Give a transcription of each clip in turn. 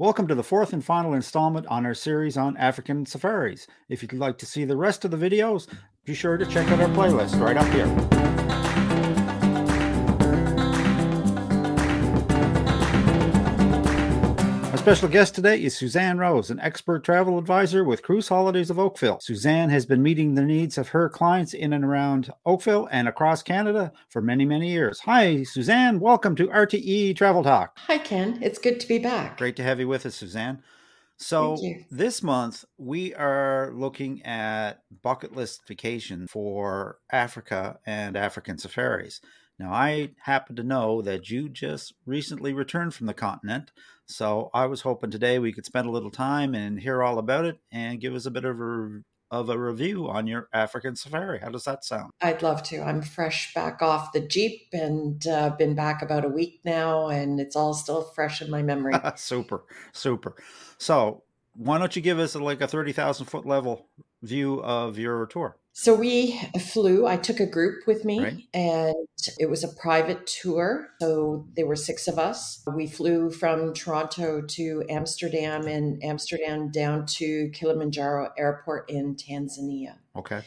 Welcome to the fourth and final installment on our series on African safaris. If you'd like to see the rest of the videos, be sure to check out our playlist right up here. Special guest today is Susanne Rose, an expert travel advisor with Cruise Holidays of Oakville. Susanne has been meeting the needs of her clients in and around Oakville and across Canada for many, many years. Hi, Susanne. Welcome to RTE Travel Talk. Hi, Ken. It's good to be back. Great to have you with us, Susanne. So, this month we are looking at bucket list vacation for Africa and African safaris. Now, I happen to know that you just recently returned from the continent, so I was hoping today we could spend a little time and hear all about it and give us a bit of a of a review on your African safari. How does that sound? I'd love to. I'm fresh back off the Jeep and uh, been back about a week now, and it's all still fresh in my memory. super, super. So, why don't you give us like a thirty thousand foot level view of your tour? So we flew. I took a group with me, Right. and it was a private tour. So there were six of us. We flew from Toronto to Amsterdam, and Amsterdam down to Kilimanjaro Airport in Tanzania. Okay.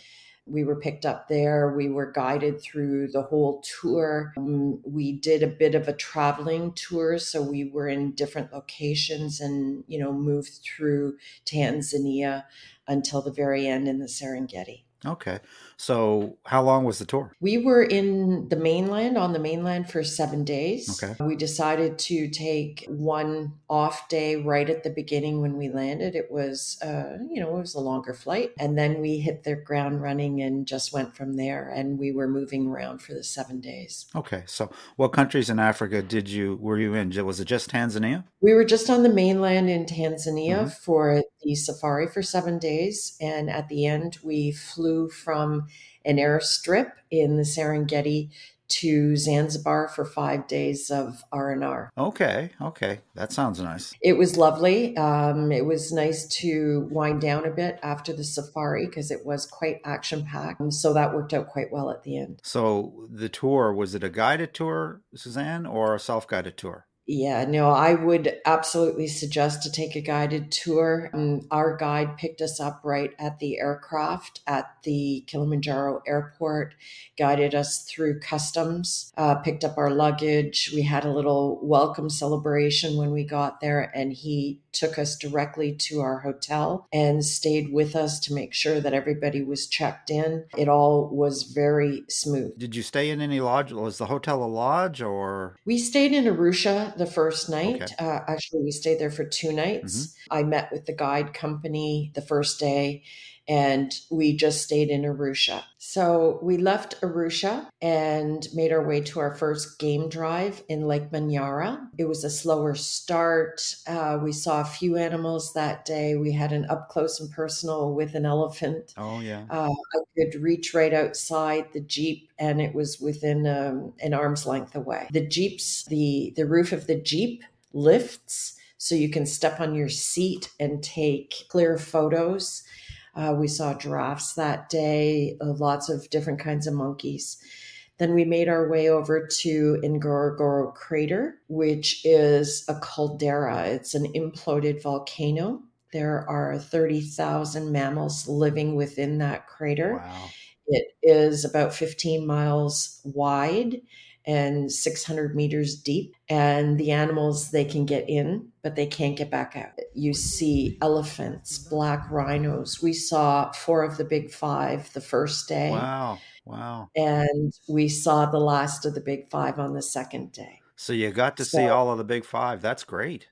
We were picked up there. We were guided through the whole tour. Um, we did a bit of a traveling tour, so we were in different locations and you know moved through Tanzania until the very end in the Serengeti. Okay. So, how long was the tour? We were in the mainland on the mainland for seven days. Okay. We decided to take one off day right at the beginning when we landed. It was, uh, you know, it was a longer flight. And then we hit the ground running and just went from there. And we were moving around for the seven days. Okay. So, what countries in Africa did you were you in? Was it just Tanzania? We were just on the mainland in Tanzania Mhm. for the safari for seven days. And at the end, we flew from an airstrip in the Serengeti to Zanzibar for five days of R&R. Okay. Okay. That sounds nice. It was lovely. Um, it was nice to wind down a bit after the safari because it was quite action packed. So that worked out quite well at the end. So, the tour was it a guided tour, Susanne, or a self guided tour? Yeah, no, I would absolutely suggest to take a guided tour. Um, our guide picked us up right at the aircraft at the Kilimanjaro airport, guided us through customs, uh, picked up our luggage. We had a little welcome celebration when we got there, and he took us directly to our hotel and stayed with us to make sure that everybody was checked in. It all was very smooth. Did you stay in any lodge? Was the hotel a lodge or? We stayed in Arusha the first night. Okay. Uh, actually, we stayed there for two nights. I met with the guide company the first day and we just stayed in Arusha. So we left Arusha and made our way to our first game drive in Lake Manyara. It was a slower start. Uh, we saw a few animals that day. We had an up close and personal with an elephant. Oh, yeah. Uh, I could reach right outside the Jeep and it was within um, an arm's length away. The Jeep's, the, the roof of the Jeep lifts so you can step on your seat and take clear photos. Uh, we saw giraffes that day, uh, lots of different kinds of monkeys. Then we made our way over to Ngorongoro Crater, which is a caldera. It's an imploded volcano. There are 30,000 mammals living within that crater. Wow. It is about 15 miles wide and 600 meters deep. And the animals, they can get in, but they can't get back out. You see elephants, black rhinos. We saw four of the big five the first day. Wow. Wow. And we saw the last of the big five on the second day. So, you got to see all of the big five. That's great.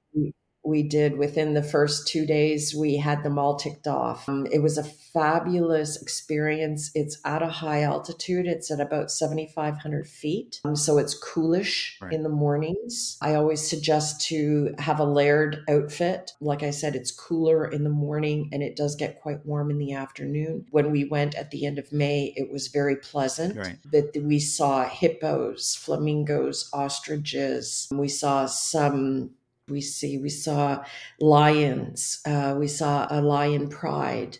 We did within the first two days we had them all ticked off. Um, it was a fabulous experience. It's at a high altitude. It's at about 7500 feet. Um, so it's coolish Right. in the mornings. I always suggest to have a layered outfit. Like i said it's cooler in the morning and it does get quite warm in the afternoon. When we went at the end of may it was very pleasant. Right. but we saw hippos flamingos ostriches. We saw some we see we saw lions uh, we saw a lion pride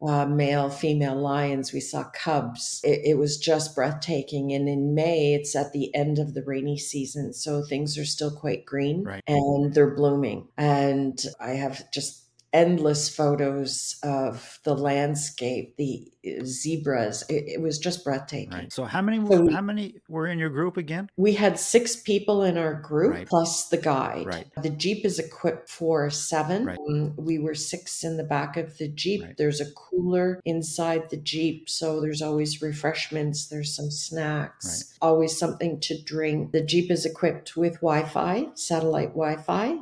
uh, male, female lions. We saw cubs. It, it was just breathtaking. And in May, it's at the end of the rainy season. So things are still quite green Right. and they're blooming. And I have just endless photos of the landscape, the uh, zebras. It, it was just breathtaking. Right. So how many So we- how many were in your group again? We had six people in our group Right. plus the guide. Right. The Jeep is equipped for seven. Right. Um, we were six in the back of the Jeep. Right. There's a cooler inside the Jeep. So there's always refreshments, there's some snacks, always something to drink. The Jeep is equipped with Wi Fi, satellite Wi Fi,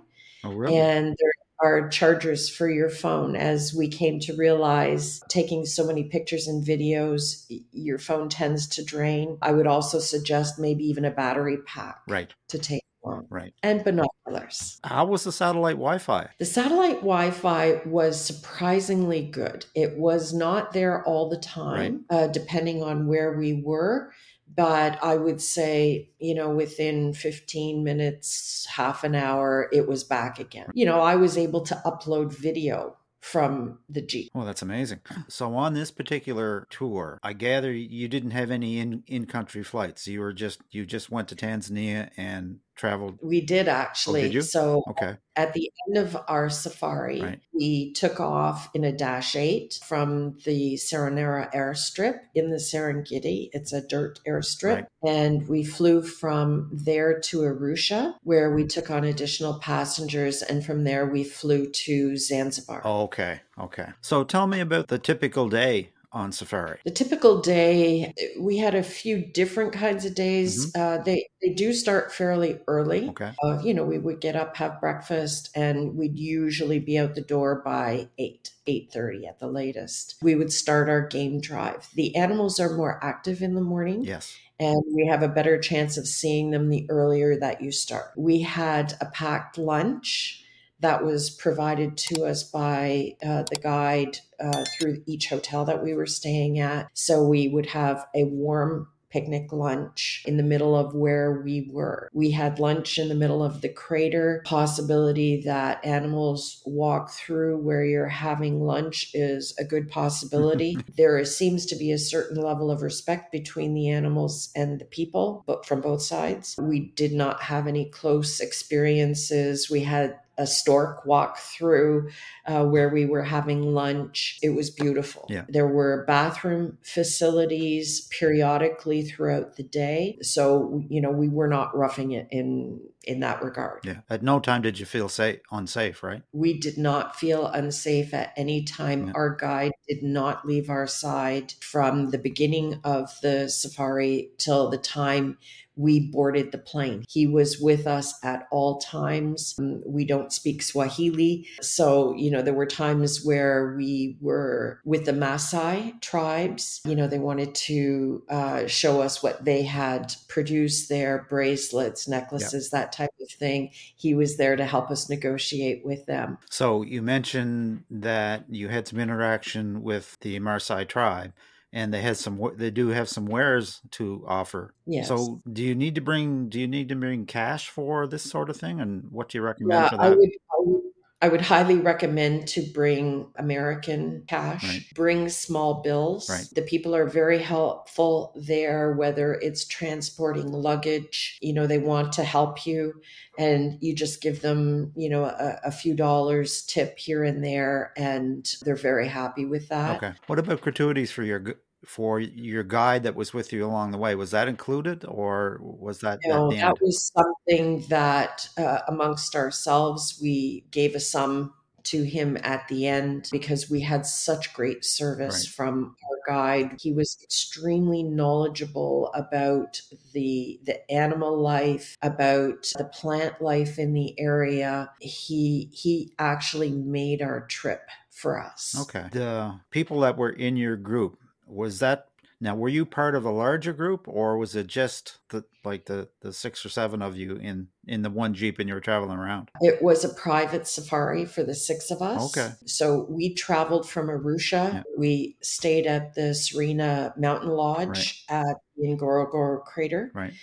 Oh, really? and there are chargers for your phone as we came to realize taking so many pictures and videos your phone tends to drain i would also suggest maybe even a battery pack Right. to take along Right. and binoculars How was the satellite Wi-Fi? the satellite wi-fi was surprisingly good it was not there all the time uh, depending on where we were but I would say, you know, within 15 minutes, half an hour, it was back again. You know, I was able to upload video from the Jeep. Well, that's amazing. So on this particular tour, I gather you didn't have any in in-country flights. You were just you just went to Tanzania and traveled. We did actually. Oh, did you? So Okay. at the end of our safari, Right. we took off in a Dash 8 from the Seronera airstrip in the Serengeti. It's a dirt airstrip. Right. And we flew from there to Arusha, where we took on additional passengers. And from there, we flew to Zanzibar. Oh, okay. Okay. So tell me about the typical day on safari. The typical day, we had a few different kinds of days. Uh, they they do start fairly early. Mm-hmm. Okay. Uh, you know, we would get up, have breakfast, and we'd usually be out the door by eight, eight thirty at the latest. We would start our game drive. The animals are more active in the morning, Yes. and we have a better chance of seeing them the earlier that you start. We had a packed lunch that was provided to us by uh, the guide uh, through each hotel that we were staying at. So we would have a warm picnic lunch in the middle of where we were. We had lunch in the middle of the crater. Possibility that animals walk through where you're having lunch is a good possibility. there seems to be a certain level of respect between the animals and the people, but from both sides. We did not have any close experiences. We had a stork walk through uh, where we were having lunch. It was beautiful. Yeah. There were bathroom facilities periodically throughout the day. So, you know, we were not roughing it in in that regard. Yeah. At no time did you feel safe unsafe, right? We did not feel unsafe at any time. Yeah. Our guide did not leave our side from the beginning of the safari till the time we boarded the plane. He was with us at all times. Um, We don't speak Swahili. So, you know, there were times where we were with the Maasai tribes. You know, they wanted to uh, show us what they had produced their bracelets, necklaces, that type of thing. He was there to help us negotiate with them. So you mentioned that you had some interaction with the Maasai tribe, and they had some. They do have some wares to offer. Yes. So do you need to bring? Do you need to bring cash for this sort of thing? And what do you recommend Yeah, for I would, I would. I would highly recommend to bring American cash, Right. bring small bills. Right. The people are very helpful there, whether it's transporting luggage, you know, they want to help you and you just give them, you know, a, a few dollars tip here and there and they're very happy with that. Okay. What about gratuities for your for your guide that was with you along the way? Was that included, or was that No, at the that was something that uh, amongst ourselves we gave a sum to him at the end because we had such great service Right. from our guide. He was extremely knowledgeable about the the animal life, about the plant life in the area. He he actually made our trip for us. Okay. The people that were in your group was that now were you part of a larger group or was it just the like the the six or seven of you in in the one jeep and you were traveling around? It was a private safari for the six of us. Okay. So we traveled from Arusha. Yeah. We stayed at the Serena Mountain Lodge at the Ngorongoro Crater. Right.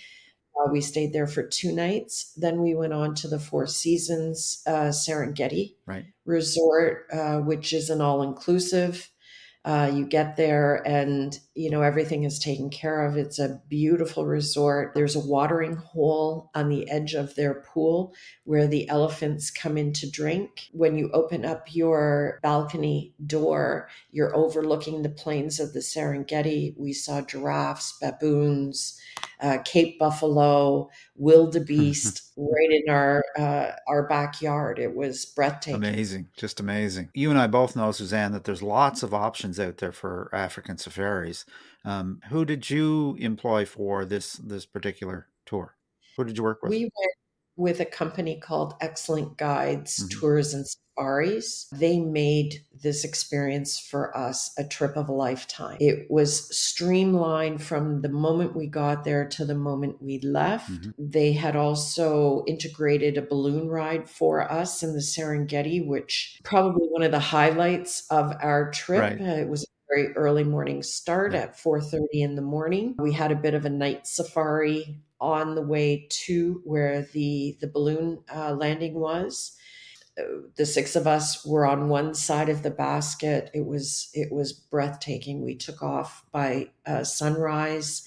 Uh, we stayed there for two nights. Then we went on to the Four Seasons uh, Serengeti Right. Resort, uh, which is an all inclusive. Uh, you get there and, you know, everything is taken care of. It's a beautiful resort. There's a watering hole on the edge of their pool where the elephants come in to drink. When you open up your balcony door, you're overlooking the plains of the Serengeti. We saw giraffes, baboons, uh, Cape buffalo, wildebeest right in our uh, our backyard. It was breathtaking. Amazing, just amazing. You and I both know, Susanne, that there's lots of options out there for African safaris. Um, who did you employ for this this particular tour? Who did you work with? We went with a company called Excellent Guides mm-hmm. Tours and Safaris. They made this experience for us a trip of a lifetime. It was streamlined from the moment we got there to the moment we left. Mm-hmm. They had also integrated a balloon ride for us in the Serengeti, which probably one of the highlights of our trip. Right. Uh, it was very early morning start at 4.30 in the morning we had a bit of a night safari on the way to where the the balloon uh, landing was. Uh, the six of us were on one side of the basket. It was it was breathtaking. We took off by uh, sunrise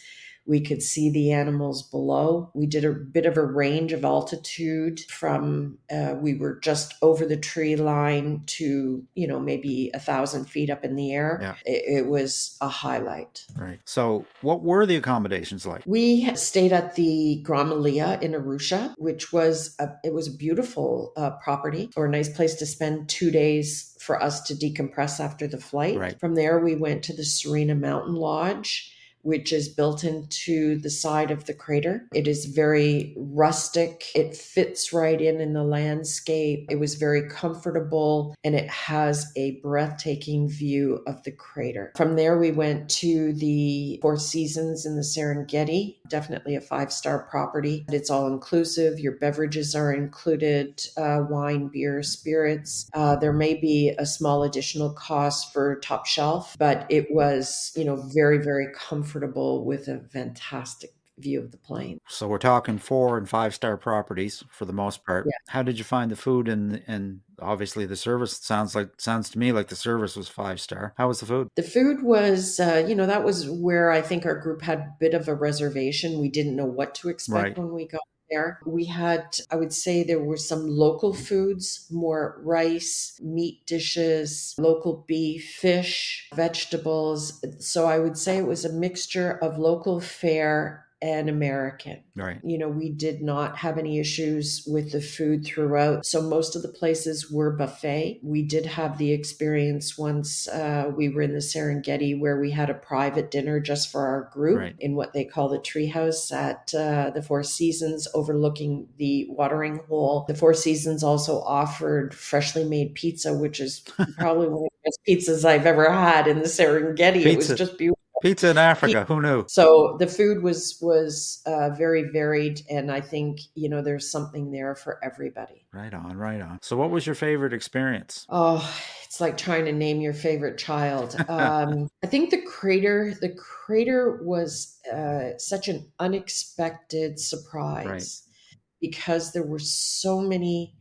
we could see the animals below. We did a bit of a range of altitude from, uh, we were just over the tree line to, you know, maybe a thousand feet up in the air. Yeah. It, it was a highlight. Right. So, what were the accommodations like? We stayed at the Grand Melia in Arusha, which was a, it was a beautiful uh, property or a nice place to spend two days for us to decompress after the flight. Right. From there, we went to the Serena Mountain Lodge which is built into the side of the crater. It is very rustic. It fits right in in the landscape. It was very comfortable and it has a breathtaking view of the crater. From there, we went to the Four Seasons in the Serengeti, definitely a five star property. It's all inclusive. Your beverages are included uh, wine, beer, spirits. Uh, there may be a small additional cost for top shelf, but it was, you know, very, very comfortable comfortable with a fantastic view of the plane. So we're talking four and five star properties for the most part. Yeah. How did you find the food and and obviously the service sounds like sounds to me like the service was five star. How was the food? The food was uh, you know that was where I think our group had a bit of a reservation. We didn't know what to expect right. when we got there. We had, I would say, there were some local foods, more rice, meat dishes, local beef, fish, vegetables. So I would say it was a mixture of local fare an American. Right. You know, we did not have any issues with the food throughout. So most of the places were buffet. We did have the experience once uh, we were in the Serengeti where we had a private dinner just for our group right. in what they call the treehouse at uh, the Four Seasons overlooking the watering hole. The Four Seasons also offered freshly made pizza, which is probably one of the best pizzas I've ever had in the Serengeti. Pizza. It was just beautiful. Pizza in Africa. Who knew? So the food was was uh, very varied, and I think you know there's something there for everybody. Right on, right on. So, what was your favorite experience? Oh, it's like trying to name your favorite child. Um, I think the crater. The crater was uh, such an unexpected surprise right. because there were so many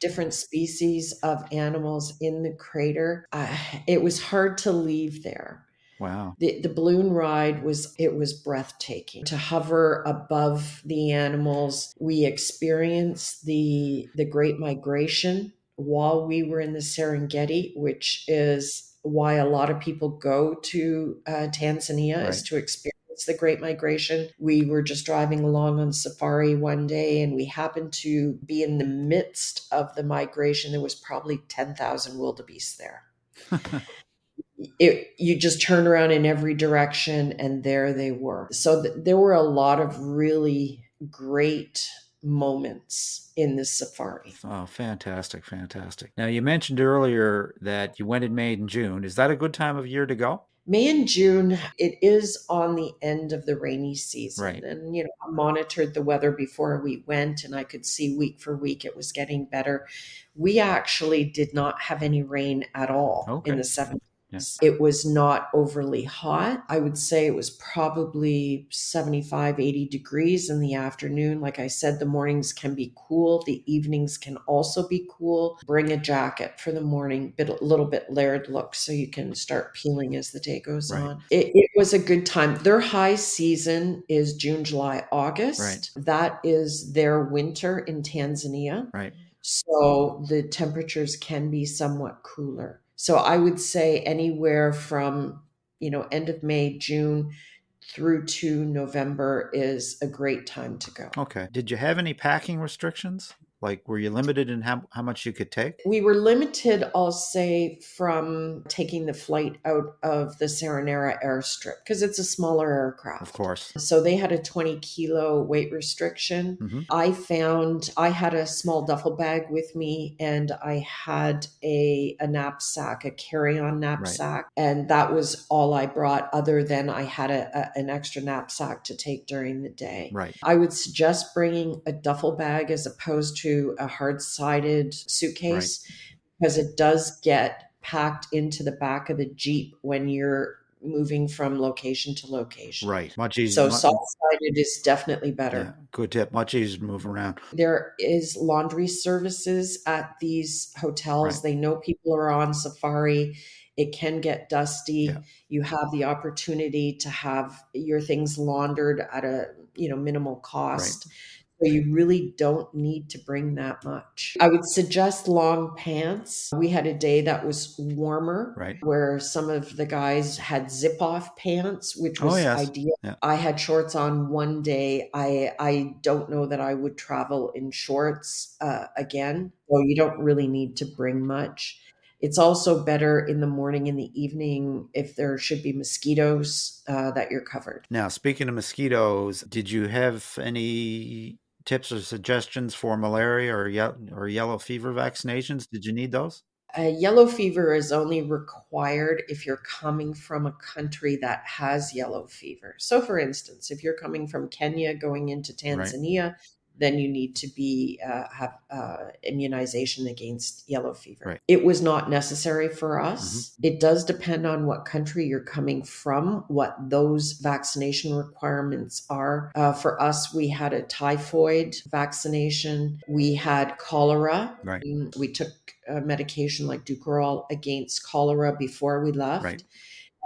different species of animals in the crater. Uh, it was hard to leave there. Wow. The, the balloon ride was, it was breathtaking to hover above the animals. We experienced the, the great migration while we were in the Serengeti, which is why a lot of people go to uh, Tanzania right. is to experience the Great Migration. We were just driving along on safari one day and we happened to be in the midst of the migration. There was probably 10,000 wildebeest there. it you just turn around in every direction and there they were so th- there were a lot of really great moments in this safari oh fantastic fantastic now you mentioned earlier that you went in may and june is that a good time of year to go May and June, it is on the end of the rainy season. Right. And, you know, I monitored the weather before we went and I could see week for week it was getting better. We actually did not have any rain at all okay. in the seven Yeah. It was not overly hot. I would say it was probably 75, 80 degrees in the afternoon. Like I said, the mornings can be cool, the evenings can also be cool. Bring a jacket for the morning, a little bit layered look so you can start peeling as the day goes Right. on. It, it was a good time. Their high season is June, July, August. Right. That is their winter in Tanzania. Right. So the temperatures can be somewhat cooler. So I would say anywhere from, you know, end of May, June through to November is a great time to go. Okay. Did you have any packing restrictions? Like, were you limited in how, how much you could take? We were limited, I'll say, from taking the flight out of the Seronera airstrip because it's a smaller aircraft. Of course. So they had a 20 kilo weight restriction. Mhm. I found I had a small duffel bag with me and I had a, a knapsack, a carry on knapsack. And that was all I brought, other than I had a, a- an extra knapsack to take during the day. Right. I would suggest bringing a duffel bag as opposed to a hard sided suitcase because it does get packed into the back of the Jeep when you're moving from location to location. Right. Much easier. So soft sided is definitely better. yeah, good tip. Much easier to move around. There is laundry services at these hotels. Right. They know people are on safari. It can get dusty. Yeah. You have the opportunity to have your things laundered at a you know minimal cost. So you really don't need to bring that much. I would suggest long pants. We had a day that was warmer Right. where some of the guys had zip off pants, which Oh, was yes. ideal. Yeah. I had shorts on one day. I I don't know that I would travel in shorts uh, again. So you don't really need to bring much. It's also better in the morning and the evening if there should be mosquitoes uh, that you're covered. Now, speaking of mosquitoes, did you have any tips or suggestions for malaria or ye- or yellow fever vaccinations? Did you need those? Uh, yellow fever is only required if you're coming from a country that has yellow fever. So, for instance, if you're coming from Kenya going into Tanzania, then you need to be uh, have uh, immunization against yellow fever. Right. It was not necessary for us. It does depend on what country you're coming from, what those vaccination requirements are. Uh, for us, we had a typhoid vaccination. We had cholera. Right. Mm, We took uh, medication like Dukoral against cholera before we left. Right.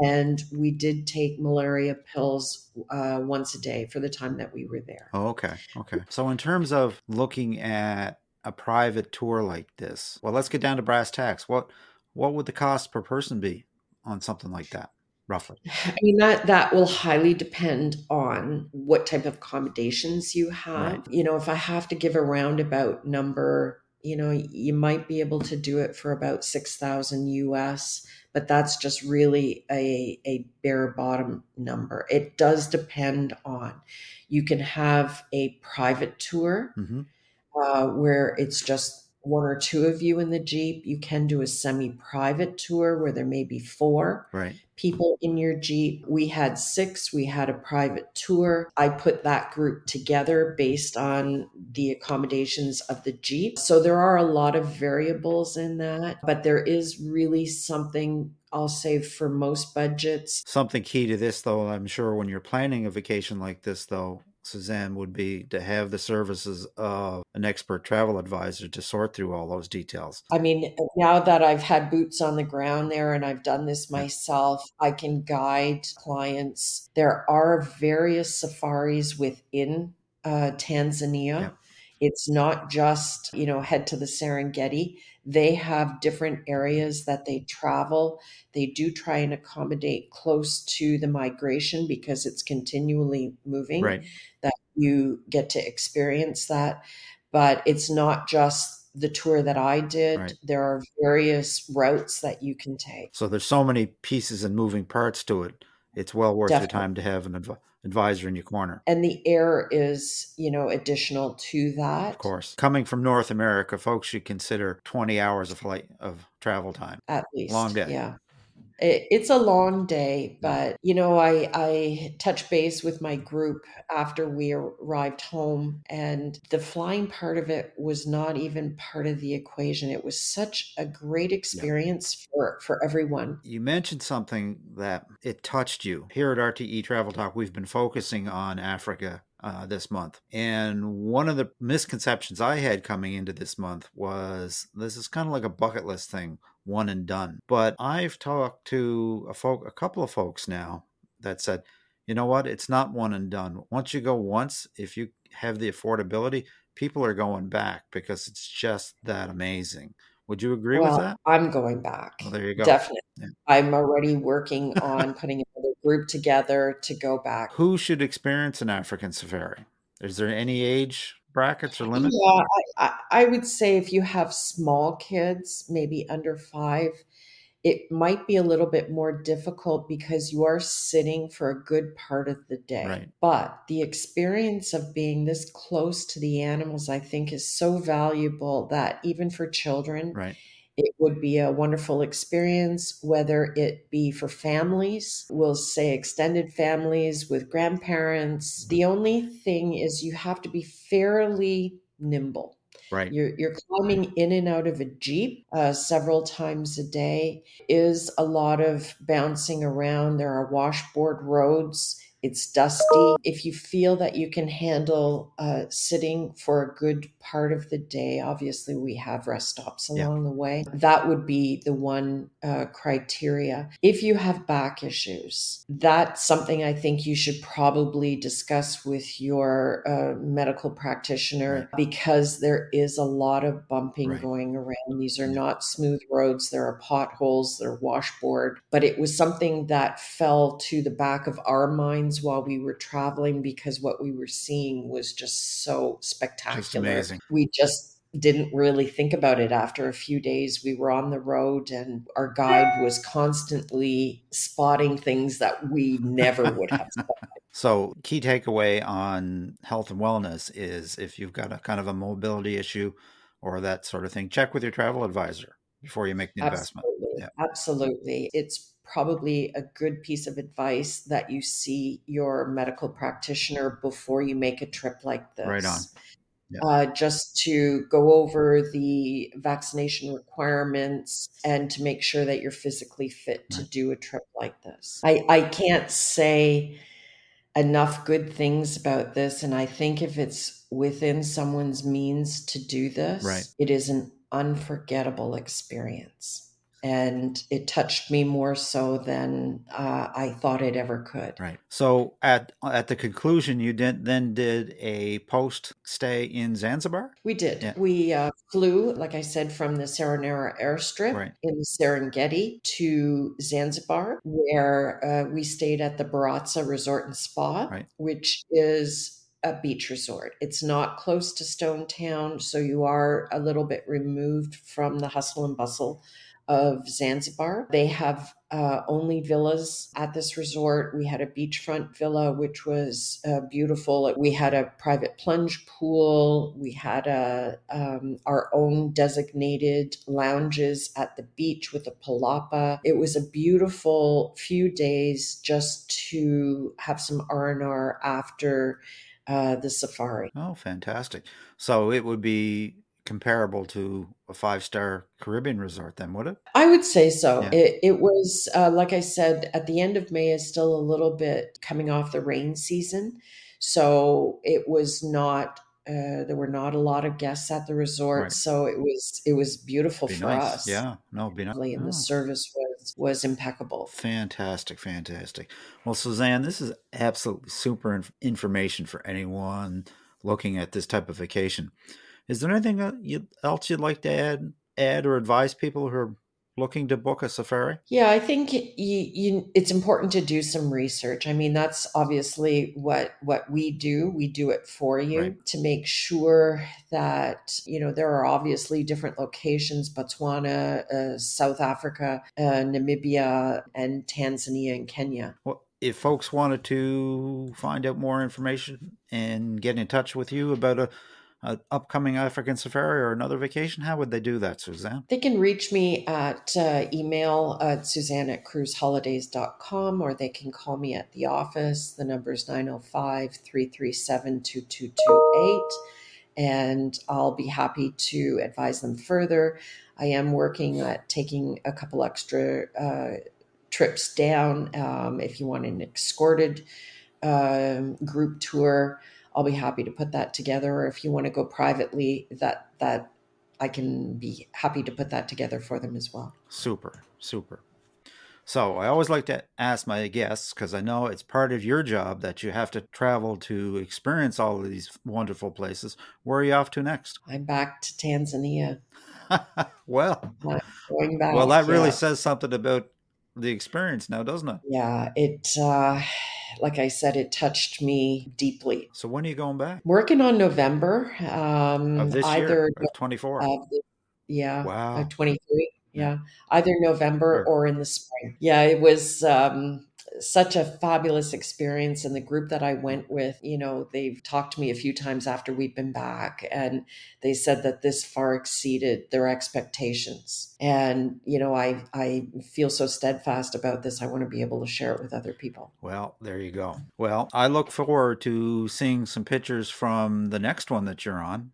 And we did take malaria pills uh, once a day for the time that we were there. Oh, okay. Okay. So, in terms of looking at a private tour like this, well, let's get down to brass tacks. What what would the cost per person be on something like that, roughly? I mean that that will highly depend on what type of accommodations you have. Right. You know, if I have to give a roundabout number, you know, you might be able to do it for about six thousand US, but that's just really a a bare bottom number. It does depend on. You can have a private tour hmm uh, where it's just one or two of you in the jeep. You can do a semi-private tour where there may be four Right. people in your Jeep. We had six. We had a private tour. I put that group together based on the accommodations of the Jeep. So there are a lot of variables in that, but there is really something I'll say for most budgets. Something key to this, though, I'm sure when you're planning a vacation like this, though, Susanne, would be to have the services of an expert travel advisor to sort through all those details. I mean, now that I've had boots on the ground there and I've done this myself, I can guide clients. There are various safaris within uh, Tanzania. Yeah. It's not just, you know, head to the Serengeti. They have different areas that they travel. They do try and accommodate close to the migration because it's continually moving Right. that you get to experience that. But it's not just the tour that I did. Right. There are various routes that you can take. So there's so many pieces and moving parts to it. It's well worth Definitely. your time to have an adv- advisor in your corner. And the air is, you know, additional to that. Of course. Coming from North America, folks should consider 20 hours of flight of travel time. At least. Long day. Yeah. It, it's a long day, but you know, I I touch base with my group after we arrived home, and the flying part of it was not even part of the equation. It was such a great experience yeah. for for everyone. You mentioned something that it touched you here at RTE Travel Talk. We've been focusing on Africa uh, this month. And one of the misconceptions I had coming into this month was this is kind of like a bucket list thing, one and done. But I've talked to a folk, a couple of folks now that said, you know what, it's not one and done. Once you go once, if you have the affordability, people are going back because it's just that amazing. Would you agree well, with that? I'm going back. Well, there you go. Definitely. Yeah. I'm already working on putting another group together to go back. Who should experience an African safari? Is there any age brackets or limits? Yeah, I, I would say if you have small kids, maybe under five, it might be a little bit more difficult because you are sitting for a good part of the day. Right. But the experience of being this close to the animals, I think, is so valuable that even for children, right. It would be a wonderful experience, whether it be for families, we'll say extended families with grandparents. The only thing is you have to be fairly nimble Right. You're, you're climbing in and out of a Jeep uh, several times a day, is a lot of bouncing around. There are washboard roads it's dusty. If you feel that you can handle uh, sitting for a good part of the day, obviously we have rest stops along yeah. the way. That would be the one uh, criteria. If you have back issues, that's something I think you should probably discuss with your uh, medical practitioner right. because there is a lot of bumping right. going around. These are not smooth roads, there are potholes, there are washboard, but it was something that fell to the back of our minds while we were traveling because what we were seeing was just so spectacular. Just amazing. We just didn't really think about it after a few days. We were on the road and our guide was constantly spotting things that we never would have spotted. So, key takeaway on health and wellness is if you've got a kind of a mobility issue or that sort of thing, check with your travel advisor before you make the investment. Absolutely. Yeah. Absolutely. It's probably a good piece of advice that you see your medical practitioner before you make a trip like this. Right on. Yeah. Uh, just to go over the vaccination requirements and to make sure that you're physically fit right. to do a trip like this. I, I can't say enough good things about this. And I think if it's within someone's means to do this, right. it is an unforgettable experience and it touched me more so than uh, I thought it ever could. Right. So at at the conclusion, you did then did a post stay in Zanzibar. We did. Yeah. We uh, flew, like I said, from the Seronera airstrip right. in Serengeti to Zanzibar, where uh, we stayed at the Baraza Resort and Spa, right. which is a beach resort. It's not close to Stone Town, so you are a little bit removed from the hustle and bustle of Zanzibar. They have uh, only villas at this resort. We had a beachfront villa, which was uh, beautiful. We had a private plunge pool. We had a um, our own designated lounges at the beach with a palapa. It was a beautiful few days just to have some R and R after uh, the safari. Oh, fantastic! So it would be comparable to a five star Caribbean resort, then would it? I would say so. Yeah. It, it was, uh, like I said, at the end of May is still a little bit coming off the rain season. So it was not. Uh, there were not a lot of guests at the resort, right. so it was it was beautiful be for nice. us. Yeah, no, be nice. And oh. the service was was impeccable. Fantastic, fantastic. Well, Susanne, this is absolutely super information for anyone looking at this type of vacation. Is there anything else you'd like to add, add or advise people who are looking to book a safari? Yeah, I think you, you, it's important to do some research. I mean, that's obviously what what we do. We do it for you right. to make sure that you know there are obviously different locations: Botswana, uh, South Africa, uh, Namibia, and Tanzania and Kenya. Well, if folks wanted to find out more information and get in touch with you about a an upcoming African safari or another vacation, how would they do that, Susanne? They can reach me at uh, email at suzanne at cruiseholidays.com or they can call me at the office. The number is 905 337 2228 and I'll be happy to advise them further. I am working at taking a couple extra uh, trips down. Um, if you want an escorted um, group tour, I'll be happy to put that together. Or if you want to go privately, that that I can be happy to put that together for them as well. Super, super. So I always like to ask my guests because I know it's part of your job that you have to travel to experience all of these wonderful places. Where are you off to next? I'm back to Tanzania. well, going back. well, that really yeah. says something about the experience now, doesn't it? Yeah, it. Uh, like I said, it touched me deeply. So when are you going back? Working on November, um, Of this either year, of 24. of the, yeah, wow. uh, 23 yeah either november Sure. or in the spring yeah it was um such a fabulous experience and the group that i went with you know they've talked to me a few times after we've been back and they said that this far exceeded their expectations and you know i i feel so steadfast about this i want to be able to share it with other people Well, there you go. Well, I look forward to seeing some pictures from the next one that you're on.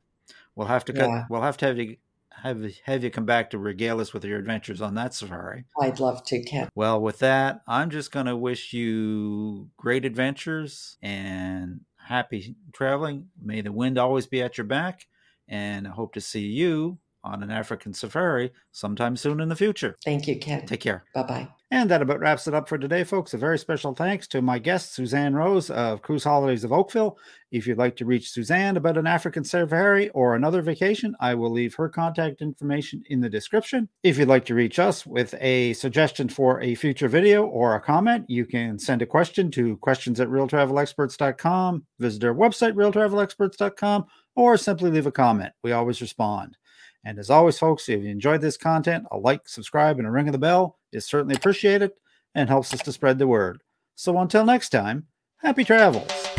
We'll have to cut, Yeah. we'll have to have you have have you come back to regale us with your adventures on that safari. i'd love to ken Well, with that, I'm just going to wish you great adventures and happy traveling. May the wind always be at your back, and I hope to see you on an African safari sometime soon in the future. thank you ken Take care. bye-bye And that about wraps it up for today, folks. A very special thanks to my guest, Susanne Rose of Cruise Holidays of Oakville. If you'd like to reach Susanne about an African safari or another vacation, I will leave her contact information in the description. If you'd like to reach us with a suggestion for a future video or a comment, you can send a question to questions at realtravelexperts.com, visit our website, realtravelexperts.com, or simply leave a comment. We always respond. And as always, folks, if you enjoyed this content, a like, subscribe, and a ring of the bell is certainly appreciated and helps us to spread the word. So until next time, happy travels.